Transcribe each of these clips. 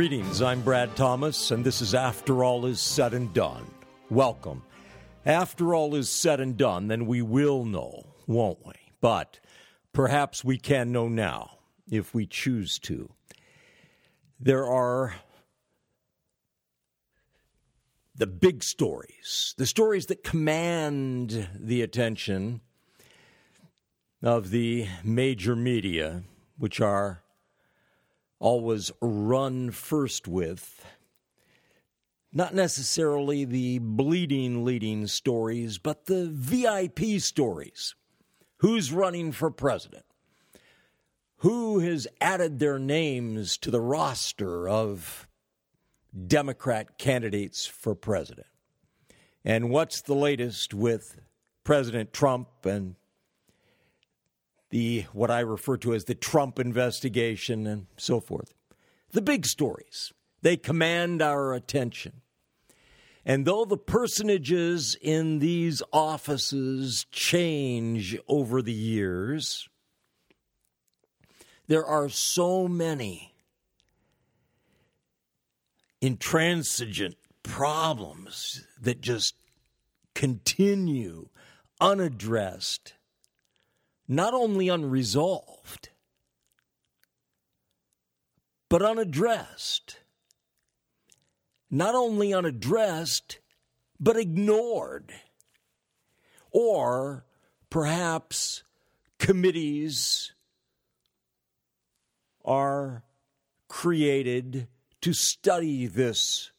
Greetings, I'm Brad Thomas, and this is After All Is Said and Done. Welcome. After all is said and done, then we will know, won't we? But perhaps we can know now if we choose to. There are the big stories, the stories that command the attention of the major media, which are always run first with not necessarily the bleeding leading stories, but the VIP stories. Who's running for president? Who has added their names to the roster of Democrat candidates for president? And what's the latest with President Trump and the what I refer to as the Trump investigation and so forth? The big stories. They command our attention. And though the personages in these offices change over the years, there are so many intransigent problems that just continue unaddressed, not only unresolved, but unaddressed not only unaddressed, but ignored. Or perhaps committees are created to study this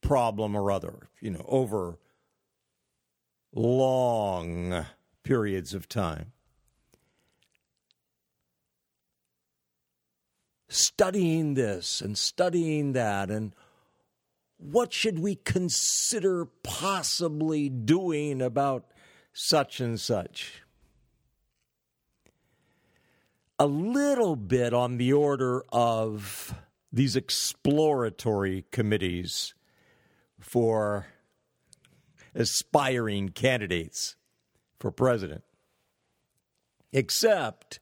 problem or other, you know, over long periods of time. Studying this and studying that and what should we consider possibly doing about such and such? A little bit on the order of these exploratory committees for aspiring candidates for president. Except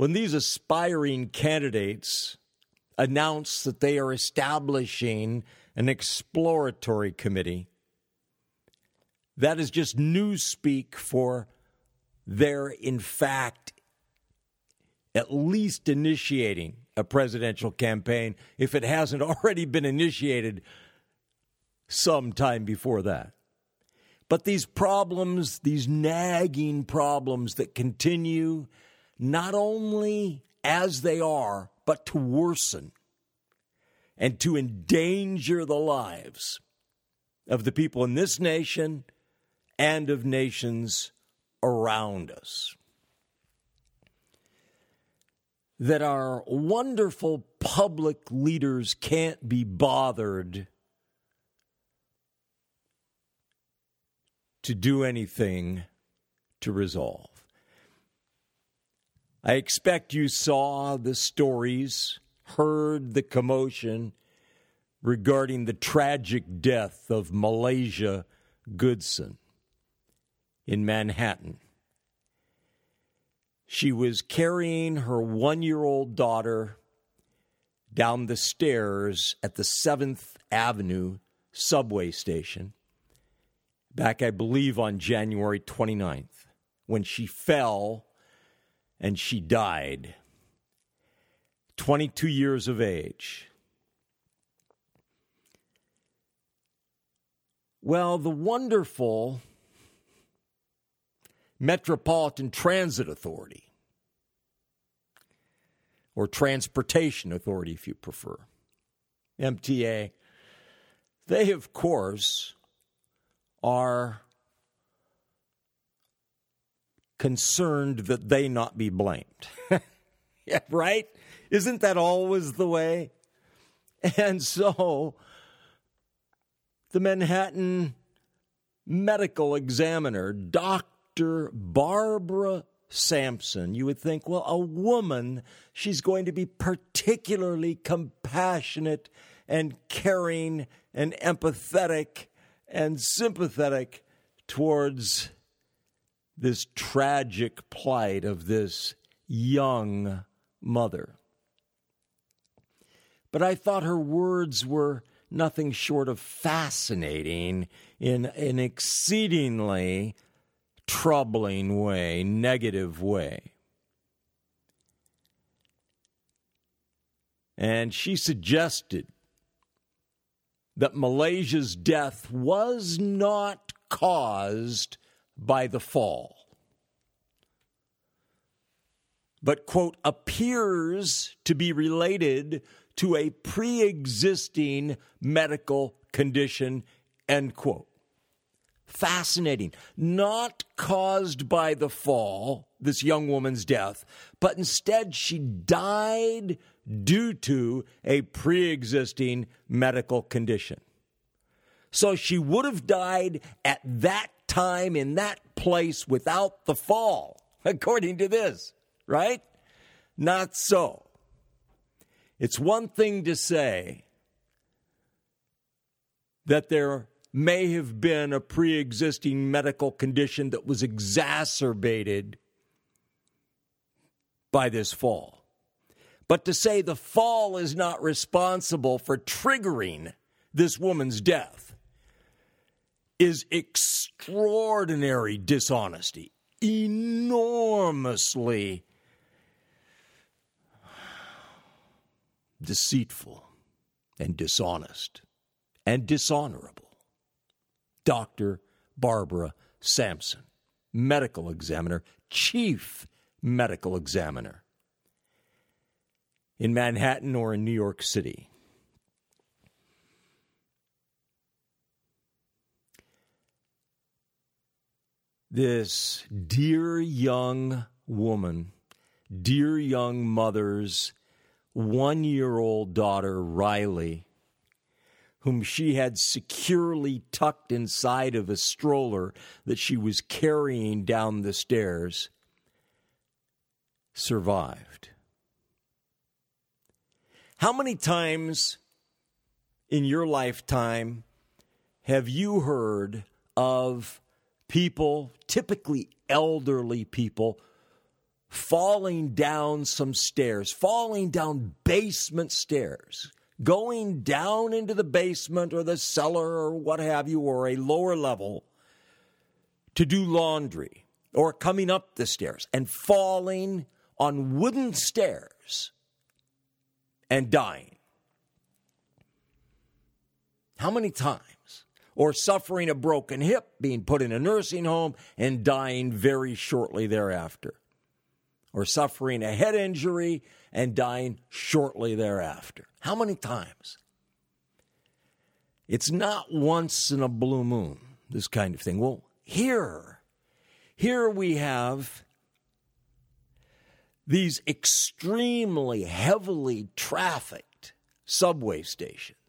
when these aspiring candidates announce that they are establishing an exploratory committee. That is just newspeak for they're, in fact, at least initiating a presidential campaign if it hasn't already been initiated some time before that. But these problems, these nagging problems that continue not only as they are, but to worsen and to endanger the lives of the people in this nation and of nations around us. That our wonderful public leaders can't be bothered to do anything to resolve. I expect you saw the stories heard the commotion regarding the tragic death of Malaysia Goodson in Manhattan. She was carrying her one year old daughter down the stairs at the 7th Avenue subway station back, I believe, on January 29th when she fell and she died. 22 years of age. Well, the wonderful Metropolitan Transit Authority, or Transportation Authority, if you prefer, MTA, they, of course, are concerned that they not be blamed. yeah, right? Isn't that always the way? And so the Manhattan medical examiner, Dr. Barbara Sampson, you would think, well, a woman, she's going to be particularly compassionate and caring and empathetic and sympathetic towards this tragic plight of this young mother. but I thought her words were nothing short of fascinating in an exceedingly troubling way, negative way. And she suggested that Malaysia's death was not caused by the fall, but, quote, appears to be related to a pre existing medical condition, end quote. Fascinating. Not caused by the fall, this young woman's death, but instead she died due to a pre existing medical condition. So she would have died at that time in that place without the fall, according to this, right? Not so. It's one thing to say that there may have been a pre existing medical condition that was exacerbated by this fall. But to say the fall is not responsible for triggering this woman's death is extraordinary dishonesty, enormously deceitful and dishonest and dishonorable. Dr. Barbara Sampson, medical examiner, chief medical examiner in Manhattan or in New York City. This dear young woman, dear young mother's one year old daughter, Riley, whom she had securely tucked inside of a stroller that she was carrying down the stairs, survived. How many times in your lifetime have you heard of people, typically elderly people, falling down some stairs, falling down basement stairs, going down into the basement or the cellar or what have you, or a lower level to do laundry, or coming up the stairs and falling on wooden stairs and dying. How many times? Or suffering a broken hip, being put in a nursing home, and dying very shortly thereafter. Or suffering a head injury and dying shortly thereafter. How many times? It's not once in a blue moon, this kind of thing. Well, here, here we have these extremely heavily trafficked subway stations.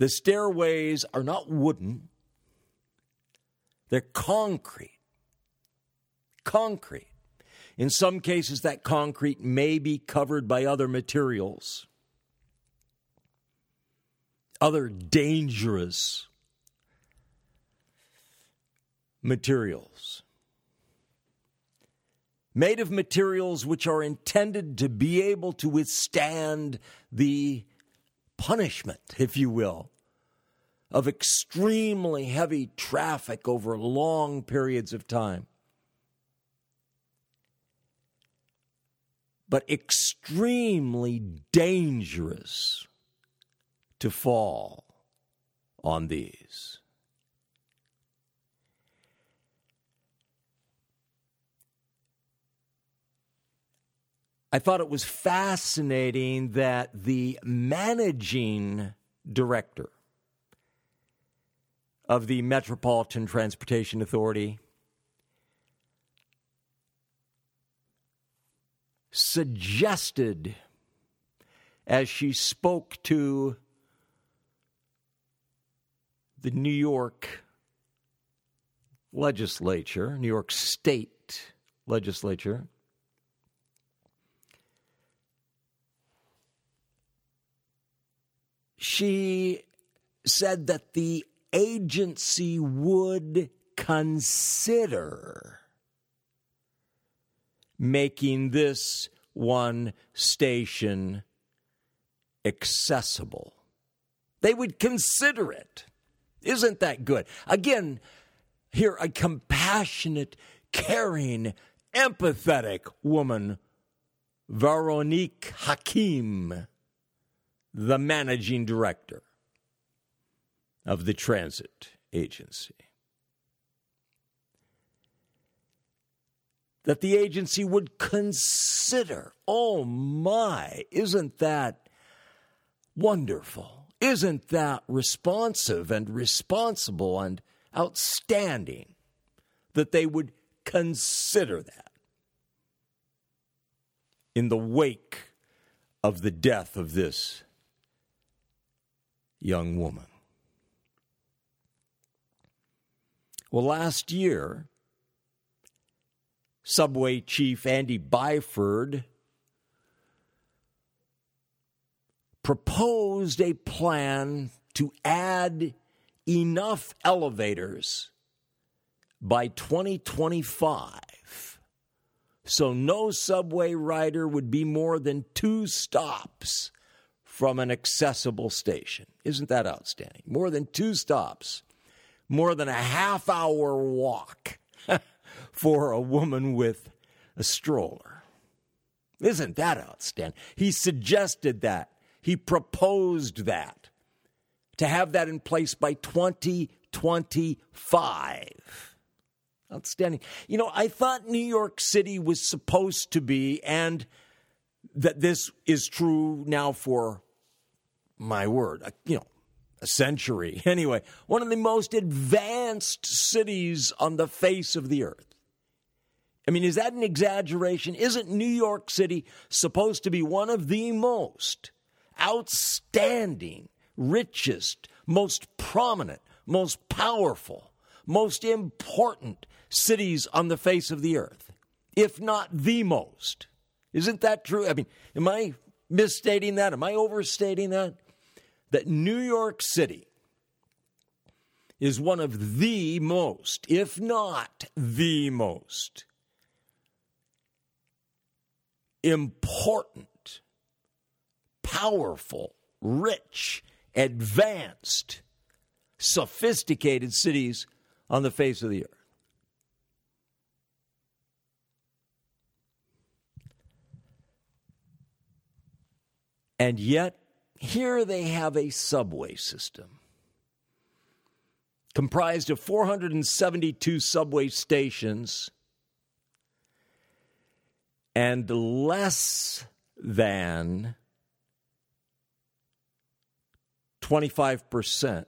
The stairways are not wooden, they're concrete. Concrete. In some cases, that concrete may be covered by other materials, other dangerous materials made of materials which are intended to be able to withstand the punishment, if you will, of extremely heavy traffic over long periods of time. But extremely dangerous to fall on these. I thought it was fascinating that the managing director of the Metropolitan Transportation Authority. Suggested as she spoke to the New York legislature, New York State legislature, she said that the agency would consider making this one station accessible. They would consider it. Isn't that good? Again, here a compassionate, caring, empathetic woman, Veronique Hakim, the managing director of the transit agency. That the agency would consider, oh my, isn't that wonderful? Isn't that responsive and responsible and outstanding that they would consider that in the wake of the death of this young woman? Well, last year, Subway chief Andy Byford proposed a plan to add enough elevators by 2025 so no subway rider would be more than two stops from an accessible station. Isn't that outstanding? More than two stops, more than a half hour walk for a woman with a stroller. Isn't that outstanding? He suggested that he proposed that to have that in place by 2025. Outstanding. You know, I thought New York City was supposed to be, and that this is true now for my word, you know, a century anyway, one of the most advanced cities on the face of the earth. I mean, is that an exaggeration? Isn't New York City supposed to be one of the most outstanding, richest, most prominent, most powerful, most important cities on the face of the earth, if not the most. Isn't that true? I mean, am I misstating that? Am I overstating that? That New York City is one of the most, if not the most, important powerful, rich, advanced, sophisticated cities on the face of the earth. And yet, here they have a subway system comprised of 472 subway stations and less than 25%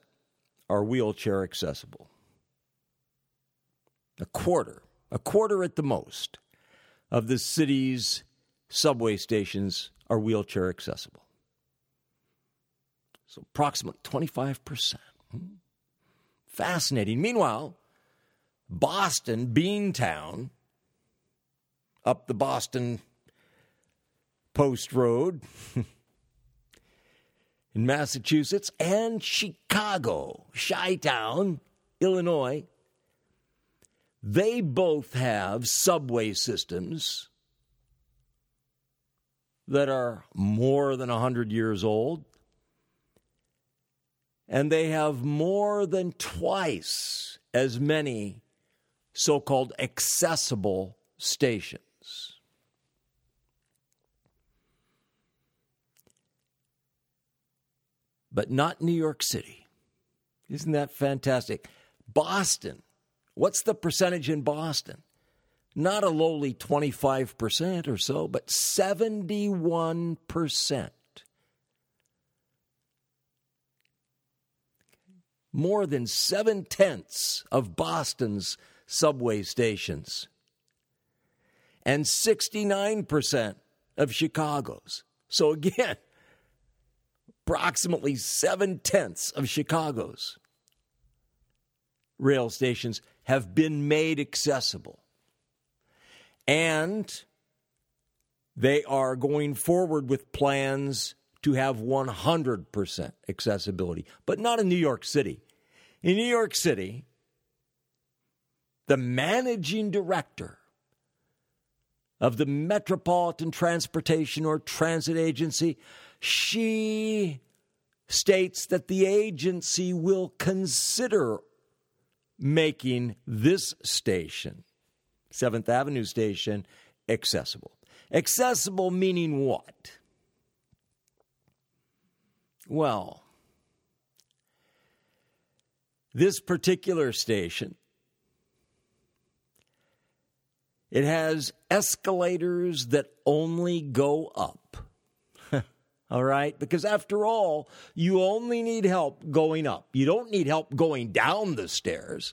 are wheelchair accessible. A quarter, a quarter at the most, of the city's subway stations are wheelchair accessible. So, approximately 25%. Hmm. Fascinating. Meanwhile, Boston, Beantown, up the Boston Post Road, in Massachusetts and Chicago, Chi Town, Illinois. They both have subway systems that are more than 100 years old. And they have more than twice as many so called accessible stations. but not New York City. Isn't that fantastic? Boston. What's the percentage in Boston? Not a lowly 25% or so, but 71%. More than seven tenths of Boston's subway stations, and 69% of Chicago's. So, again, approximately seven tenths of Chicago's rail stations have been made accessible. And they are going forward with plans to have 100% accessibility, but not in New York City. In New York City, the managing director of the Metropolitan Transportation or Transit Agency, she states that the agency will consider making this station, 7th Avenue Station, accessible. Accessible meaning what? Well, this particular station it has escalators that only go up. all right? Because after all, you only need help going up. You don't need help going down the stairs.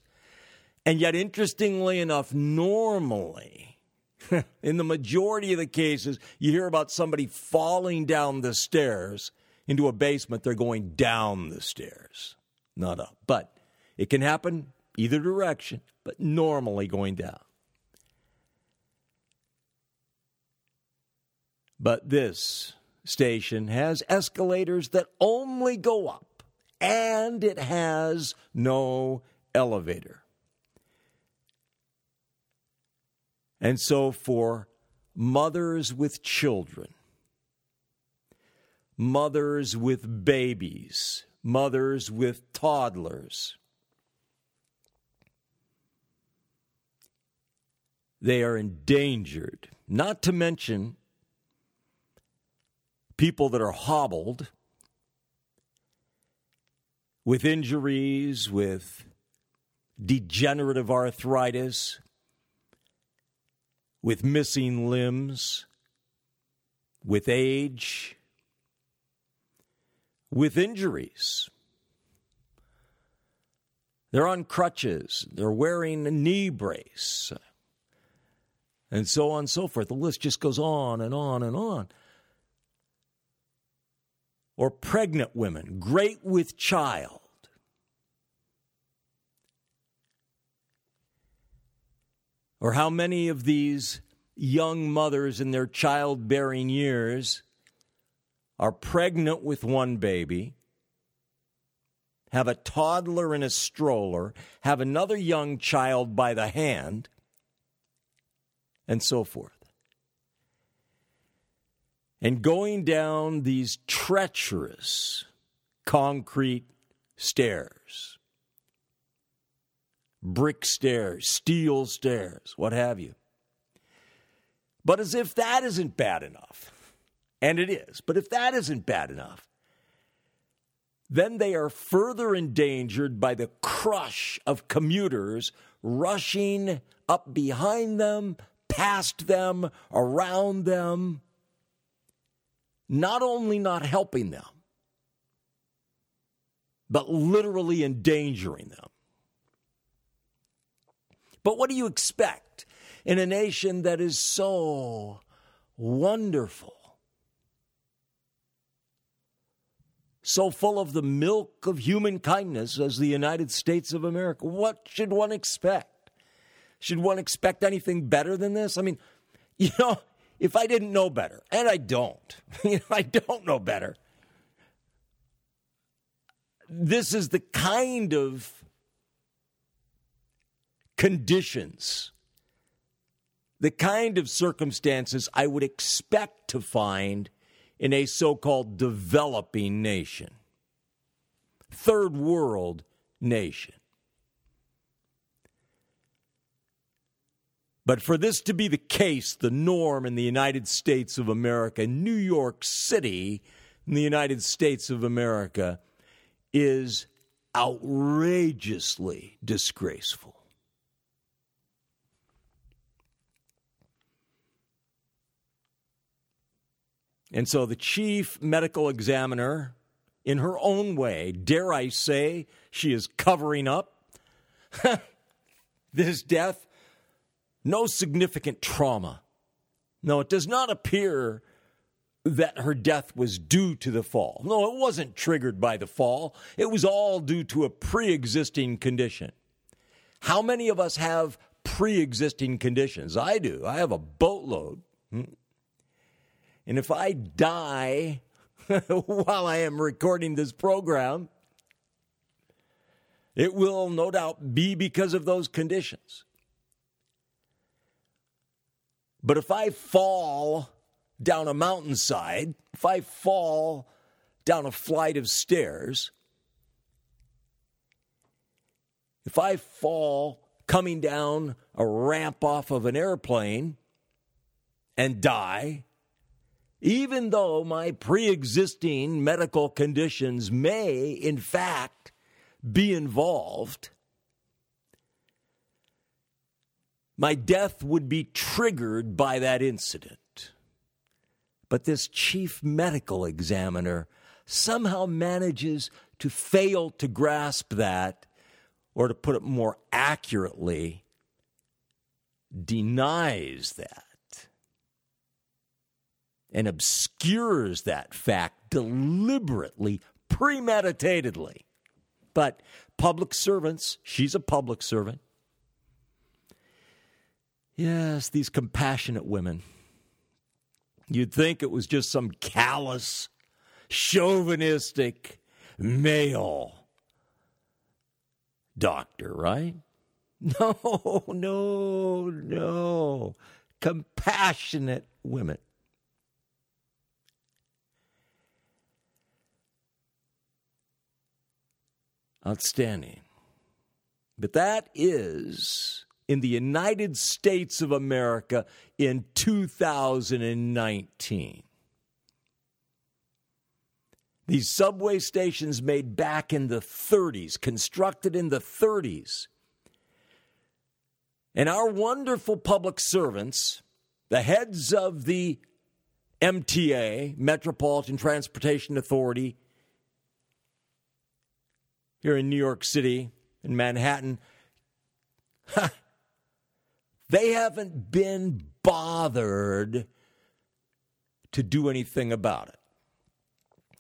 And yet, interestingly enough, normally, in the majority of the cases, you hear about somebody falling down the stairs into a basement, they're going down the stairs, not up. But it can happen either direction, but normally going down. But this station has escalators that only go up, and it has no elevator. And so, for mothers with children, mothers with babies, mothers with toddlers, they are endangered, not to mention people that are hobbled with injuries, with degenerative arthritis, with missing limbs, with age, with injuries. They're on crutches, they're wearing a knee brace, and so on and so forth. The list just goes on and on and on or pregnant women, great with child. Or how many of these young mothers in their childbearing years are pregnant with one baby, have a toddler in a stroller, have another young child by the hand, and so forth and going down these treacherous concrete stairs, brick stairs, steel stairs, what have you. But as if that isn't bad enough, and it is, but if that isn't bad enough, then they are further endangered by the crush of commuters rushing up behind them, past them, around them not only not helping them, but literally endangering them. But what do you expect in a nation that is so wonderful? So full of the milk of human kindness as the United States of America. What should one expect? Should one expect anything better than this? I mean, you know, if I didn't know better, and I don't, I don't know better, this is the kind of conditions, the kind of circumstances I would expect to find in a so called developing nation, third world nation. But for this to be the case, the norm in the United States of America, New York City in the United States of America, is outrageously disgraceful. And so the chief medical examiner, in her own way, dare I say, she is covering up this death no significant trauma. No, it does not appear that her death was due to the fall. No, it wasn't triggered by the fall. It was all due to a pre existing condition. How many of us have pre existing conditions? I do. I have a boatload. Hmm. And if I die while I am recording this program, it will no doubt be because of those conditions. But if I fall down a mountainside, if I fall down a flight of stairs, if I fall coming down a ramp off of an airplane and die, even though my pre existing medical conditions may, in fact, be involved, my death would be triggered by that incident. But this chief medical examiner somehow manages to fail to grasp that, or to put it more accurately, denies that and obscures that fact deliberately, premeditatedly. But public servants, she's a public servant. Yes, these compassionate women. You'd think it was just some callous, chauvinistic male doctor, right? No, no, no. Compassionate women. Outstanding. But that is in the United States of America in 2019. These subway stations made back in the 30s, constructed in the 30s. And our wonderful public servants, the heads of the MTA, Metropolitan Transportation Authority, here in New York City, in Manhattan, they haven't been bothered to do anything about it.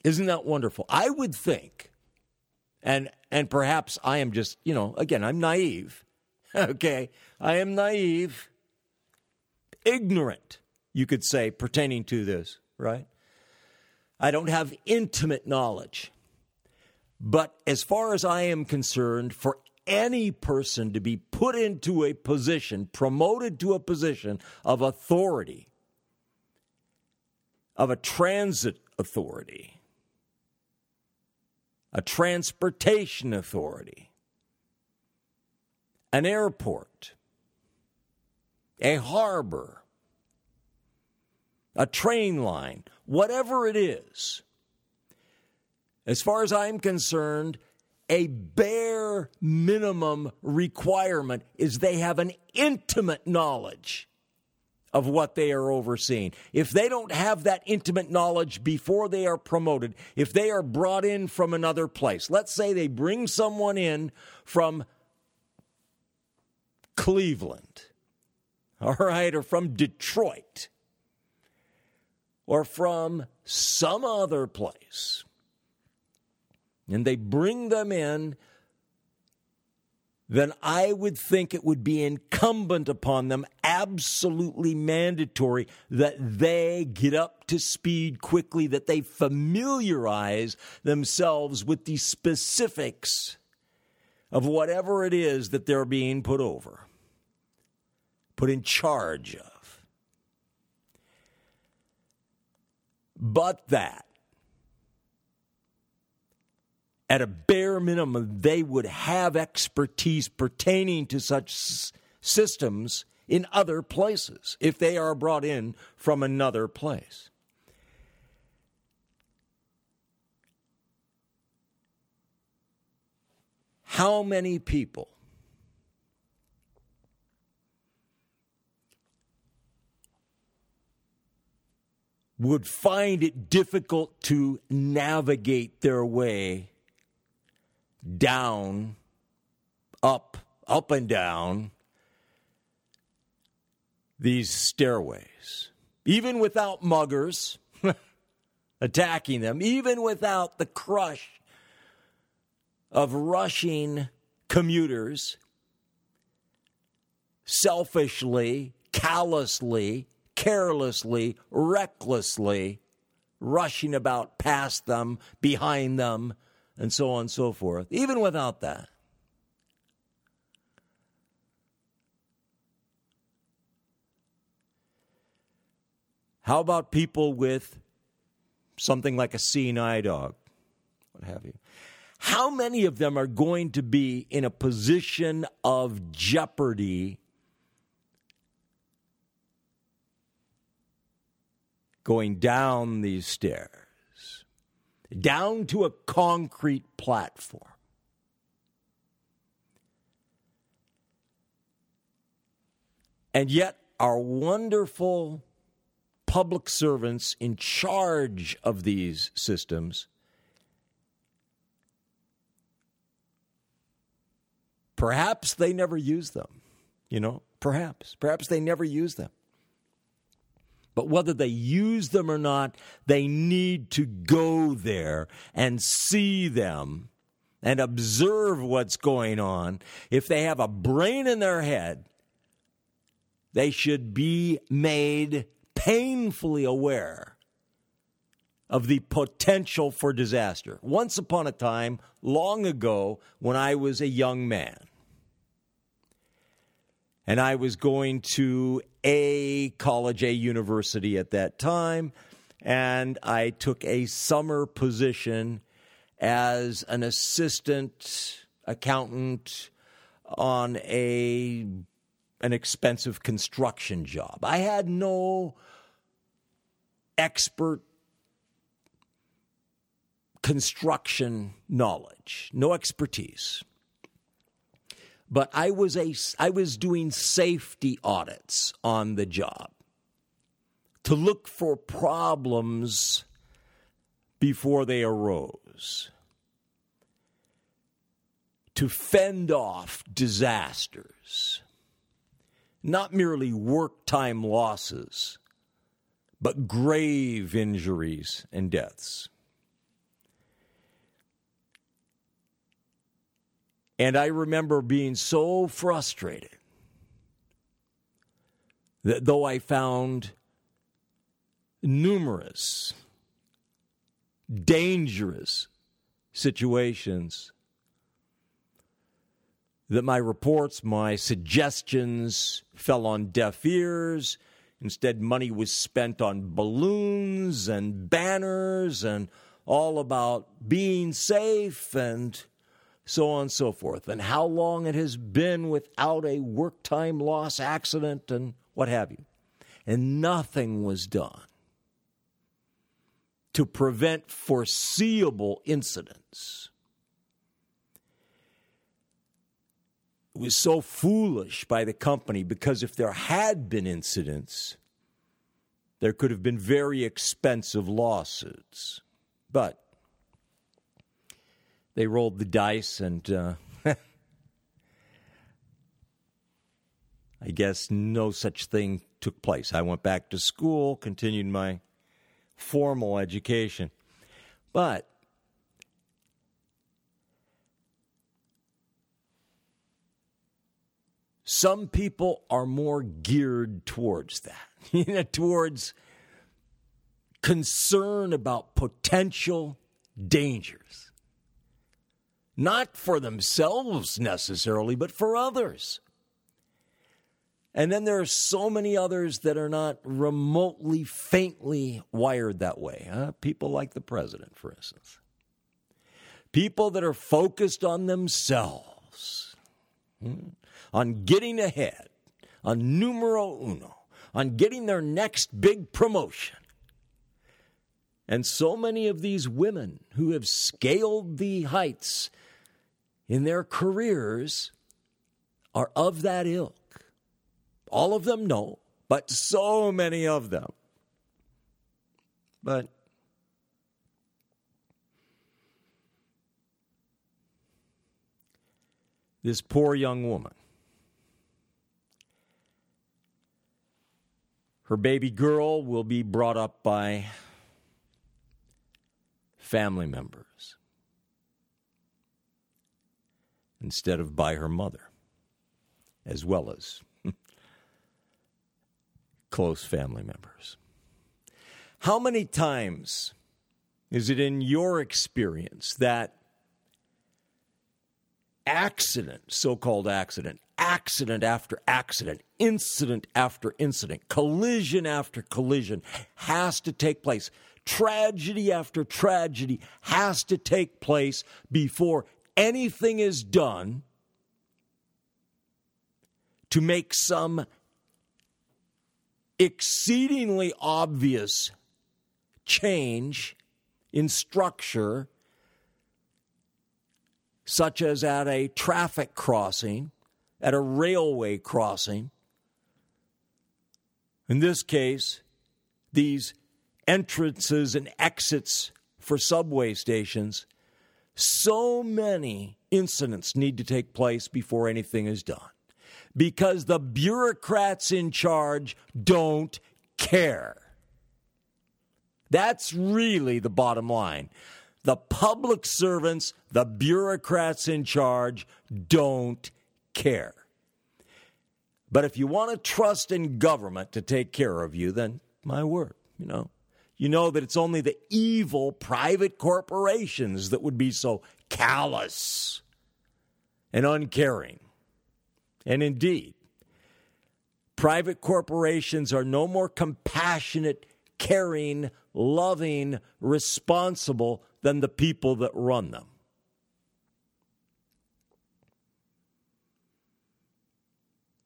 Isn't that wonderful? I would think, and and perhaps I am just, you know, again, I'm naive. okay, I am naive, ignorant, you could say, pertaining to this, right? I don't have intimate knowledge. But as far as I am concerned, for any person to be put into a position, promoted to a position of authority, of a transit authority, a transportation authority, an airport, a harbor, a train line, whatever it is as far as I'm concerned, a bare minimum requirement is they have an intimate knowledge of what they are overseeing. If they don't have that intimate knowledge before they are promoted, if they are brought in from another place, let's say they bring someone in from Cleveland, all right, or from Detroit, or from some other place and they bring them in, then I would think it would be incumbent upon them, absolutely mandatory, that they get up to speed quickly, that they familiarize themselves with the specifics of whatever it is that they're being put over, put in charge of. But that at a bare minimum, they would have expertise pertaining to such s- systems in other places if they are brought in from another place. How many people would find it difficult to navigate their way down, up, up and down these stairways, even without muggers attacking them, even without the crush of rushing commuters selfishly, callously, carelessly, recklessly rushing about past them, behind them, and so on and so forth, even without that. How about people with something like a eye dog, what have you? How many of them are going to be in a position of jeopardy going down these stairs, down to a concrete platform? And yet, our wonderful public servants in charge of these systems perhaps they never use them you know? Perhaps. Perhaps they never use them but whether they use them or not they need to go there and see them and observe what's going on if they have a brain in their head they should be made painfully aware of the potential for disaster. Once upon a time, long ago, when I was a young man, and I was going to a college, a university at that time, and I took a summer position as an assistant accountant on a an expensive construction job. I had no expert construction knowledge, no expertise. But I was a I was doing safety audits on the job to look for problems before they arose. To fend off disasters. Not merely work time losses, but grave injuries and deaths. And I remember being so frustrated that though I found numerous dangerous situations, that my reports, my suggestions fell on deaf ears. Instead, money was spent on balloons and banners and all about being safe and so on and so forth, and how long it has been without a work time loss accident and what have you. And nothing was done to prevent foreseeable incidents. It was so foolish by the company because if there had been incidents, there could have been very expensive lawsuits. But they rolled the dice, and uh, I guess no such thing took place. I went back to school, continued my formal education. But Some people are more geared towards that, towards concern about potential dangers. Not for themselves necessarily, but for others. And then there are so many others that are not remotely, faintly wired that way. Huh? People like the president, for instance. People that are focused on themselves. Hmm? on getting ahead, on numero uno, on getting their next big promotion. And so many of these women who have scaled the heights in their careers are of that ilk. All of them, no, but so many of them. But this poor young woman Her baby girl will be brought up by family members instead of by her mother, as well as close family members. How many times is it in your experience that accident, so called accident, accident after accident, incident after incident, collision after collision has to take place. Tragedy after tragedy has to take place before anything is done to make some exceedingly obvious change in structure, such as at a traffic crossing, at a railway crossing. In this case, these entrances and exits for subway stations, so many incidents need to take place before anything is done because the bureaucrats in charge don't care. That's really the bottom line. The public servants, the bureaucrats in charge, don't care. But if you want to trust in government to take care of you, then my word, you know, you know that it's only the evil private corporations that would be so callous and uncaring. And indeed, private corporations are no more compassionate, caring, loving, responsible than the people that run them.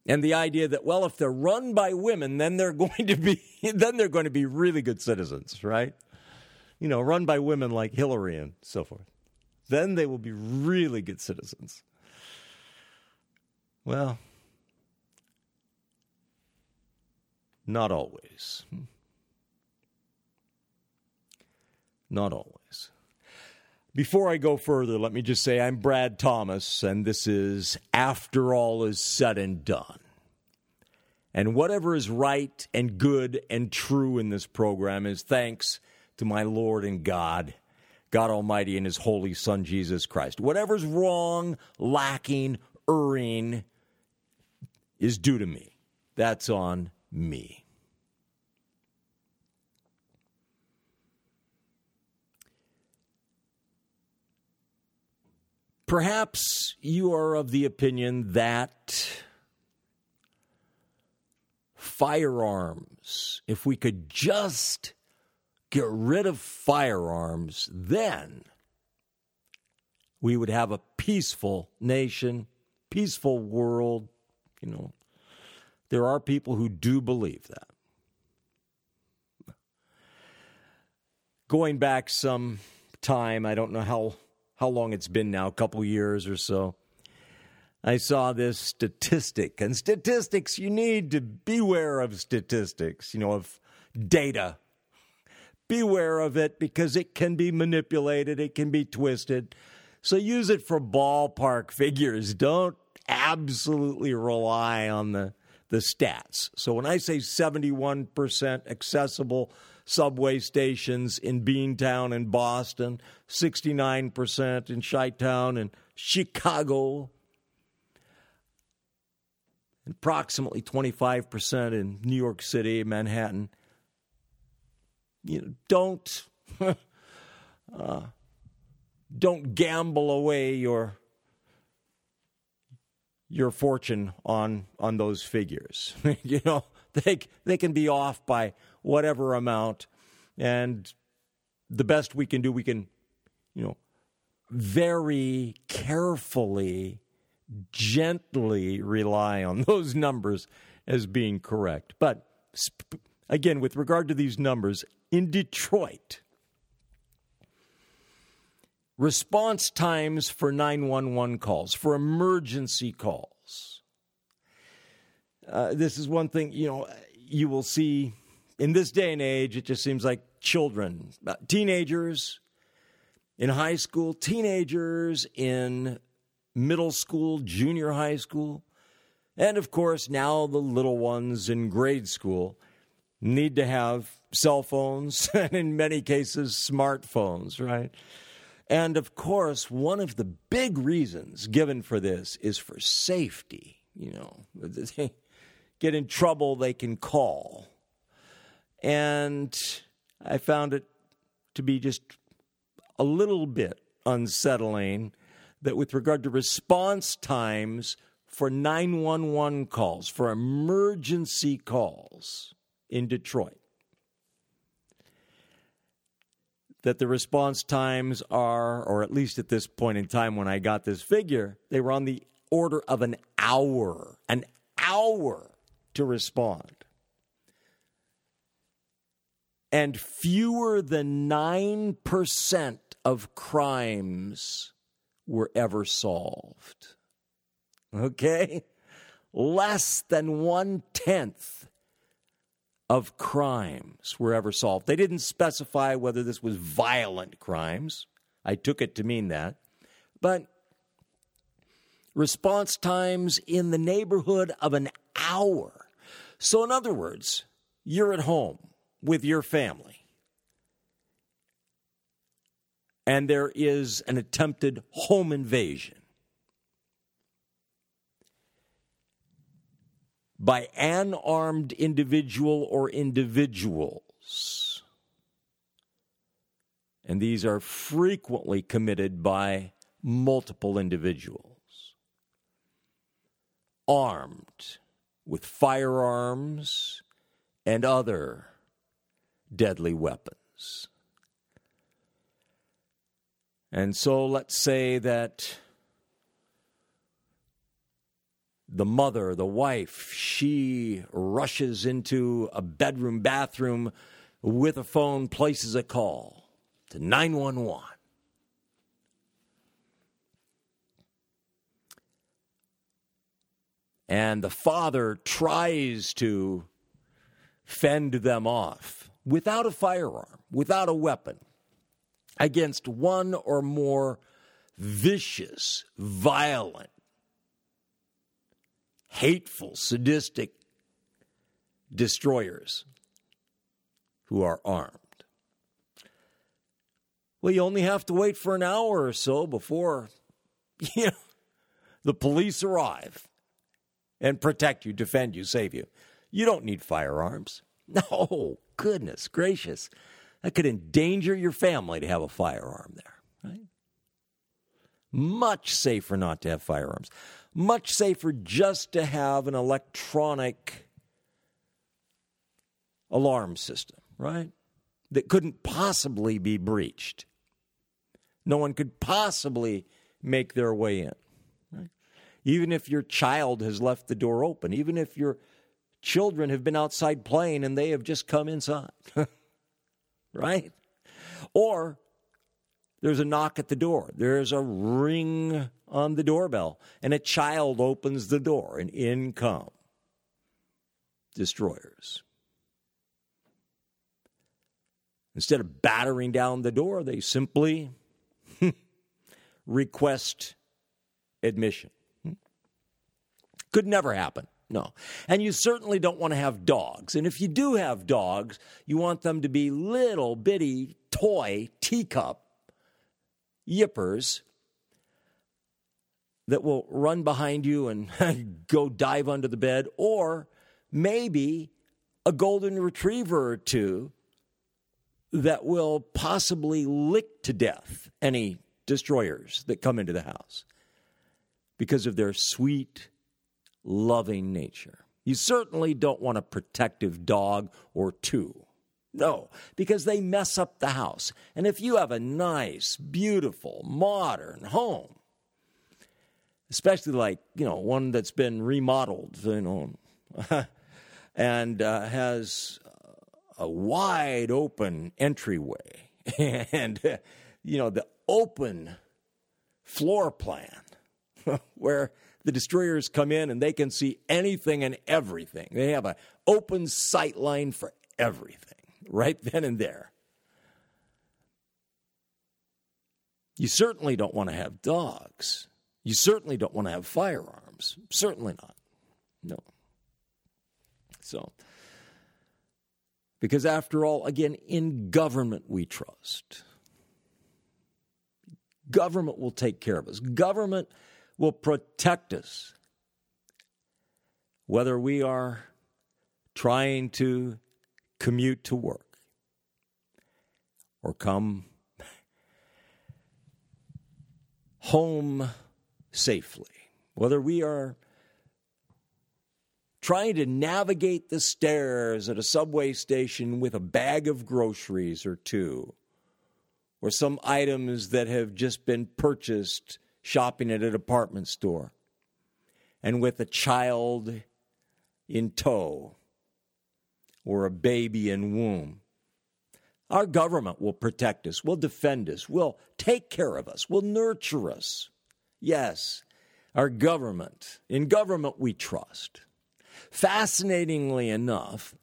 And the idea that well if they're run by women then they're going to be then they're going to be really good citizens right? You know run by women like hillary and so forth. Then they will be really good citizens. Well not always. Hmm. Not always before I go further, let me just say I'm Brad Thomas, and this is After All Is Said and Done. And whatever is right and good and true in this program is thanks to my Lord and God, God Almighty and His Holy Son, Jesus Christ. Whatever's wrong, lacking, erring is due to me. That's on me. Perhaps you are of the opinion that firearms, if we could just get rid of firearms, then we would have a peaceful nation, peaceful world. You know, there are people who do believe that. Going back some time, I don't know how how long it's been now, a couple years or so. I saw this statistic, and statistics, you need to beware of statistics, you know, of data. Beware of it because it can be manipulated, it can be twisted. So use it for ballpark figures. Don't absolutely rely on the, the stats. So when I say 71% accessible, subway stations in Beantown and Boston, 69% in Chi-Town and Chicago, approximately 25% in New York City, Manhattan. You know, don't uh, don't gamble away your your fortune on on those figures. you know, they they can be off by whatever amount. And the best we can do, we can, you know, very carefully, gently rely on those numbers as being correct. But again, with regard to these numbers, in Detroit, response times for 911 calls, for emergency calls. Uh, this is one thing, you know, you will see in this day and age, it just seems like children, uh, teenagers in high school, teenagers in middle school, junior high school, and of course, now the little ones in grade school need to have cell phones and, in many cases, smartphones, right? And of course, one of the big reasons given for this is for safety. You know, they get in trouble, they can call. And I found it to be just a little bit unsettling that with regard to response times for 911 calls, for emergency calls in Detroit. That the response times are, or at least at this point in time when I got this figure, they were on the order of an hour, an hour to respond. And fewer than 9% of crimes were ever solved. Okay? Less than one tenth of crimes were ever solved. They didn't specify whether this was violent crimes. I took it to mean that. But response times in the neighborhood of an hour. So, in other words, you're at home with your family, and there is an attempted home invasion. By an armed individual or individuals. And these are frequently committed by multiple individuals armed with firearms and other deadly weapons. And so let's say that the mother, the wife, she rushes into a bedroom, bathroom with a phone, places a call to 911. And the father tries to fend them off without a firearm, without a weapon, against one or more vicious, violent, hateful, sadistic destroyers who are armed. Well, you only have to wait for an hour or so before you know, the police arrive and protect you, defend you, save you. You don't need firearms. No, goodness gracious. That could endanger your family to have a firearm there, right? Much safer not to have firearms. Much safer just to have an electronic alarm system, right? That couldn't possibly be breached. No one could possibly make their way in even if your child has left the door open, even if your children have been outside playing and they have just come inside. right? Or there's a knock at the door, there's a ring on the doorbell, and a child opens the door, and in come destroyers. Instead of battering down the door, they simply request admission. Could never happen. No. And you certainly don't want to have dogs. And if you do have dogs, you want them to be little bitty toy teacup yippers that will run behind you and go dive under the bed, or maybe a golden retriever or two that will possibly lick to death any destroyers that come into the house because of their sweet, loving nature. You certainly don't want a protective dog or two. No, because they mess up the house. And if you have a nice, beautiful, modern home, especially like, you know, one that's been remodeled, you know, and uh, has a wide open entryway and, you know, the open floor plan where the destroyers come in and they can see anything and everything. They have an open sight line for everything right then and there. You certainly don't want to have dogs. You certainly don't want to have firearms. Certainly not. No. So, because after all, again, in government we trust. Government will take care of us. Government will protect us. Whether we are trying to commute to work or come home safely, whether we are trying to navigate the stairs at a subway station with a bag of groceries or two, or some items that have just been purchased shopping at a department store, and with a child in tow or a baby in womb. Our government will protect us, will defend us, will take care of us, will nurture us. Yes, our government. In government, we trust. Fascinatingly enough,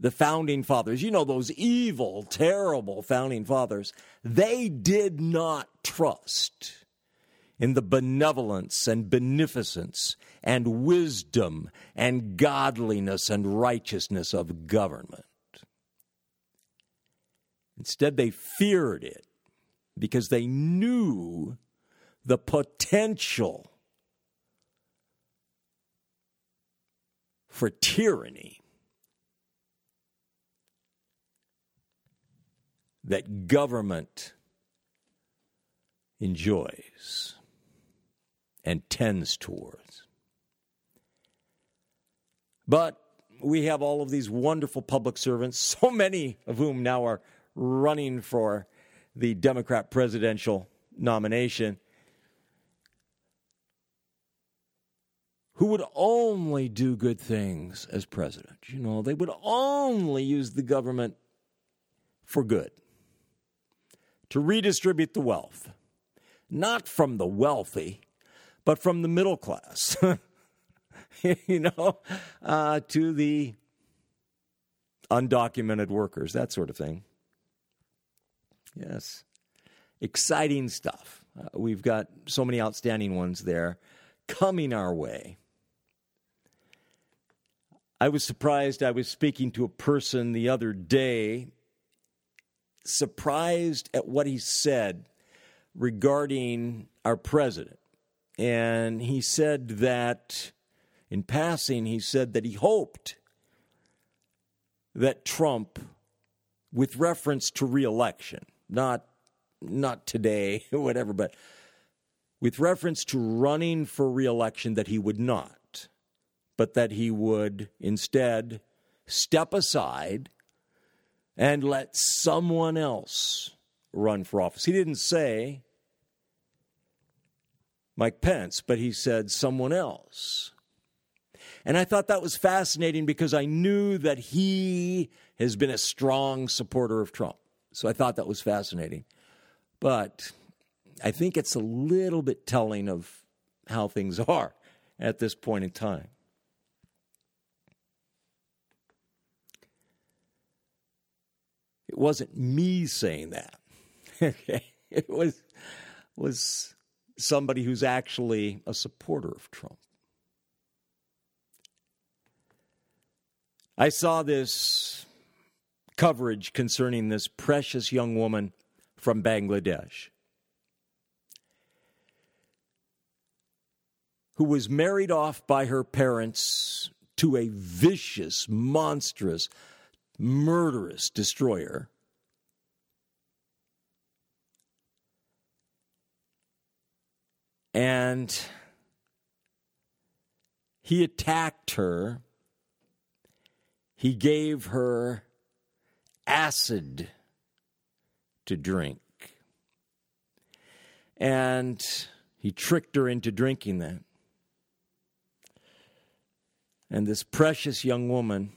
the founding fathers, you know, those evil, terrible founding fathers, they did not trust in the benevolence and beneficence and wisdom and godliness and righteousness of government. Instead, they feared it because they knew the potential for tyranny that government enjoys and tends towards. But we have all of these wonderful public servants, so many of whom now are running for the Democrat presidential nomination, who would only do good things as president. You know, they would only use the government for good, to redistribute the wealth, not from the wealthy, but from the middle class, you know, uh, to the undocumented workers, that sort of thing. Yes. Exciting stuff. Uh, we've got so many outstanding ones there coming our way. I was surprised. I was speaking to a person the other day, surprised at what he said regarding our president. And he said that, in passing, he said that he hoped that Trump, with reference to reelection, not not today whatever, but with reference to running for reelection, that he would not, but that he would instead step aside and let someone else run for office. He didn't say Mike Pence, but he said someone else. And I thought that was fascinating because I knew that he has been a strong supporter of Trump. So I thought that was fascinating. But I think it's a little bit telling of how things are at this point in time. It wasn't me saying that. okay. It was was somebody who's actually a supporter of Trump. I saw this coverage concerning this precious young woman from Bangladesh who was married off by her parents to a vicious, monstrous, murderous destroyer. And he attacked her. He gave her acid to drink. And he tricked her into drinking that. And this precious young woman,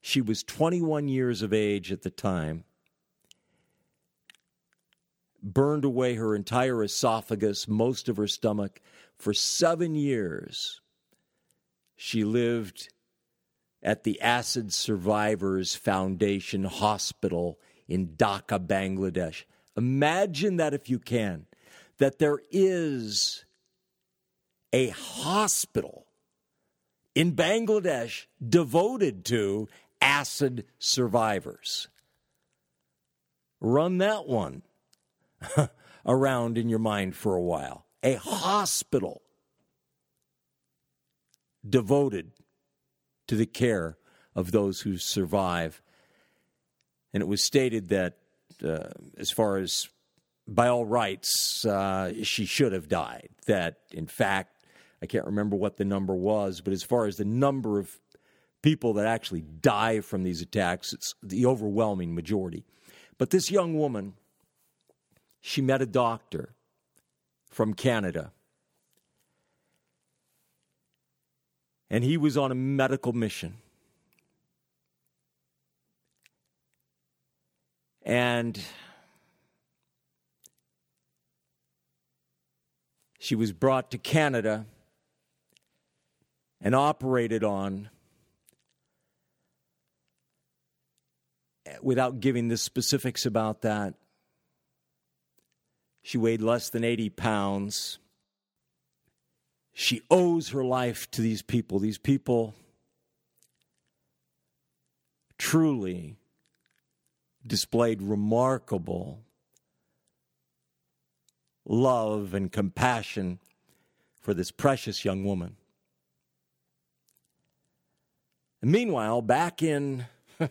she was 21 years of age at the time, burned away her entire esophagus, most of her stomach. For seven years, she lived at the Acid Survivors Foundation Hospital in Dhaka, Bangladesh. Imagine that if you can, that there is a hospital in Bangladesh devoted to acid survivors. Run that one around in your mind for a while. A hospital devoted to the care of those who survive. And it was stated that, uh, as far as by all rights, uh, she should have died. That, in fact, I can't remember what the number was, but as far as the number of people that actually die from these attacks, it's the overwhelming majority. But this young woman, she met a doctor from Canada. And he was on a medical mission. And she was brought to Canada and operated on without giving the specifics about that. She weighed less than 80 pounds. She owes her life to these people. These people truly displayed remarkable love and compassion for this precious young woman. And meanwhile, back in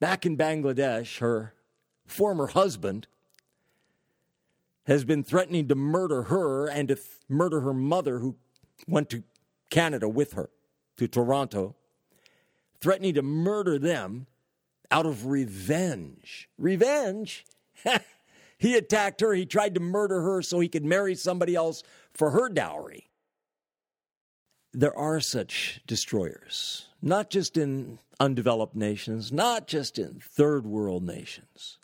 back in Bangladesh, her former husband has been threatening to murder her and to th- murder her mother, who went to Canada with her, to Toronto, threatening to murder them out of revenge. Revenge? he attacked her. He tried to murder her so he could marry somebody else for her dowry. There are such destroyers, not just in undeveloped nations, not just in third world nations.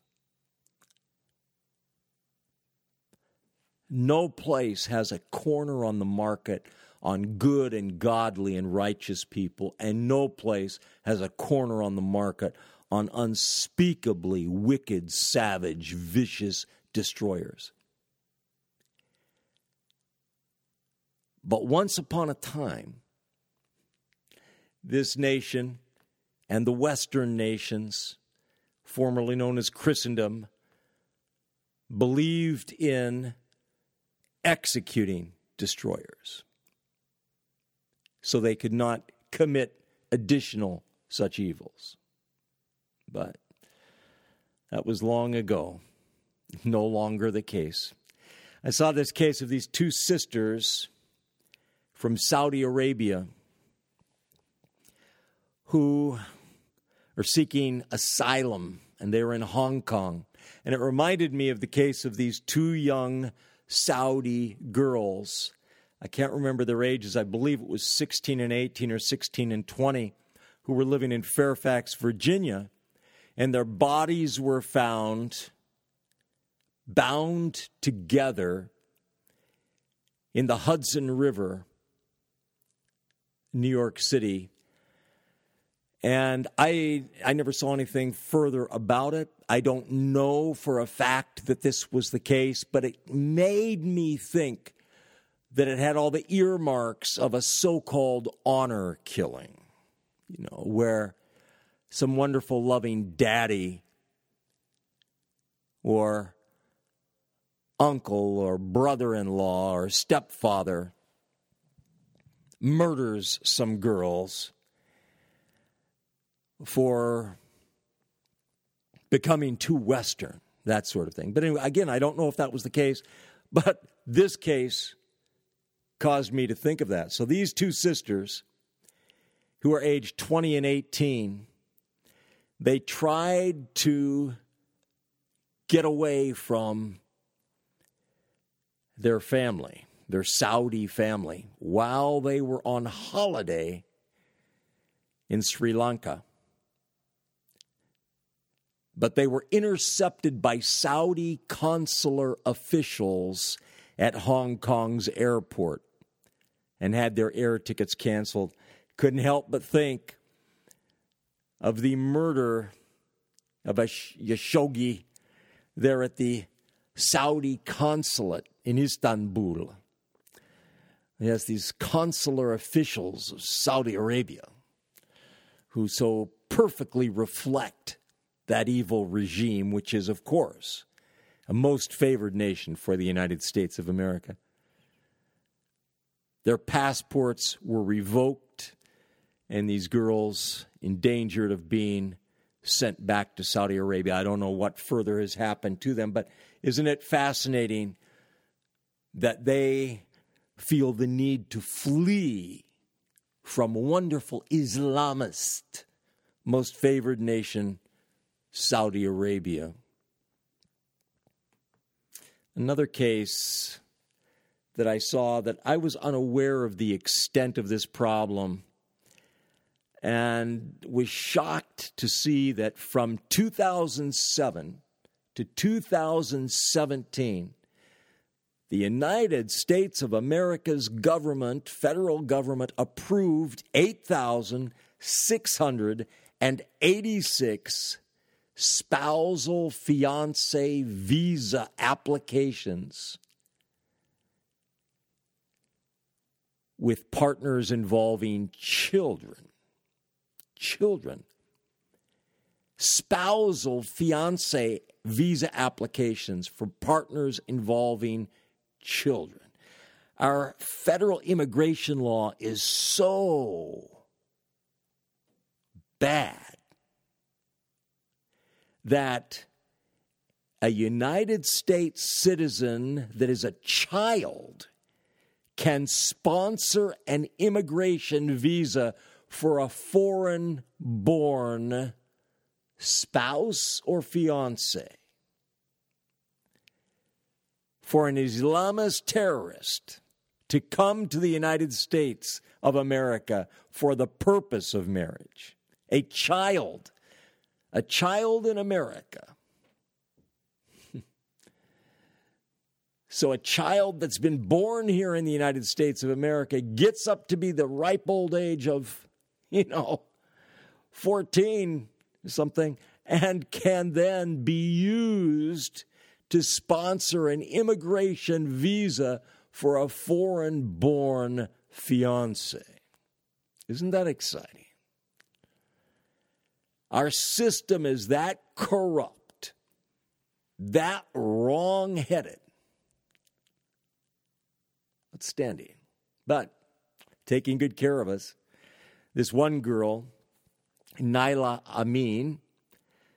No place has a corner on the market on good and godly and righteous people, and no place has a corner on the market on unspeakably wicked, savage, vicious destroyers. But once upon a time, this nation and the Western nations, formerly known as Christendom, believed in executing destroyers so they could not commit additional such evils. But that was long ago, no longer the case. I saw this case of these two sisters from Saudi Arabia who are seeking asylum, and they were in Hong Kong. And it reminded me of the case of these two young Saudi girls. I can't remember their ages. I believe it was 16 and 18 or 16 and 20 who were living in Fairfax, Virginia, and their bodies were found bound together in the Hudson River, New York City. And I, I never saw anything further about it. I don't know for a fact that this was the case, but it made me think that it had all the earmarks of a so called honor killing, you know, where some wonderful, loving daddy or uncle or brother in law or stepfather murders some girls for becoming too Western, that sort of thing. But anyway, again, I don't know if that was the case, but this case caused me to think of that. So these two sisters, who are aged 20 and 18, they tried to get away from their family, their Saudi family, while they were on holiday in Sri Lanka but they were intercepted by Saudi consular officials at Hong Kong's airport and had their air tickets canceled. Couldn't help but think of the murder of a Khashoggi there at the Saudi consulate in Istanbul. Yes, these consular officials of Saudi Arabia who so perfectly reflect that evil regime, which is, of course, a most favored nation for the United States of America. Their passports were revoked, and these girls endangered of being sent back to Saudi Arabia. I don't know what further has happened to them, but isn't it fascinating that they feel the need to flee from wonderful Islamist, most favored nation, Saudi Arabia. Another case that I saw that I was unaware of the extent of this problem and was shocked to see that from 2007 to 2017, the United States of America's government, federal government, approved 8,686 spousal fiance visa applications with partners involving children. Children. Spousal fiance visa applications for partners involving children. Our federal immigration law is so bad that a United States citizen that is a child can sponsor an immigration visa for a foreign born spouse or fiance. For an Islamist terrorist to come to the United States of America for the purpose of marriage, a child, a child in America So a child that's been born here in the United States of America gets up to be the ripe old age of, you know, 14 something and can then be used to sponsor an immigration visa for a foreign born fiance. Isn't that exciting? Our system is that corrupt, that wrong headed, outstanding. But taking good care of us. This one girl, Naila Amin,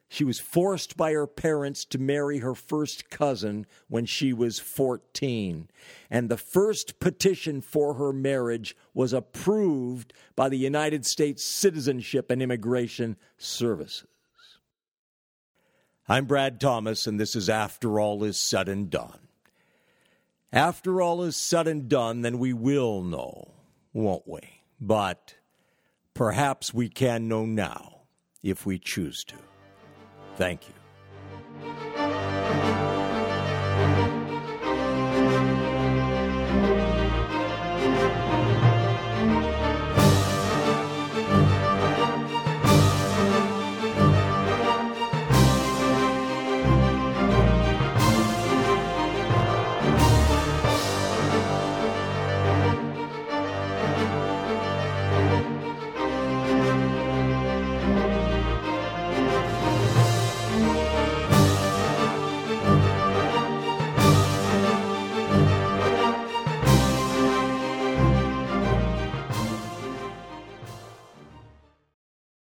she was forced by her parents to marry her first cousin when she was 14. And the first petition for her marriage was approved by the United States Citizenship and Immigration Services. I'm Brad Thomas, and this is After All Is Said and Done. After all is said and done, then we will know, won't we? But perhaps we can know now if we choose to. Thank you.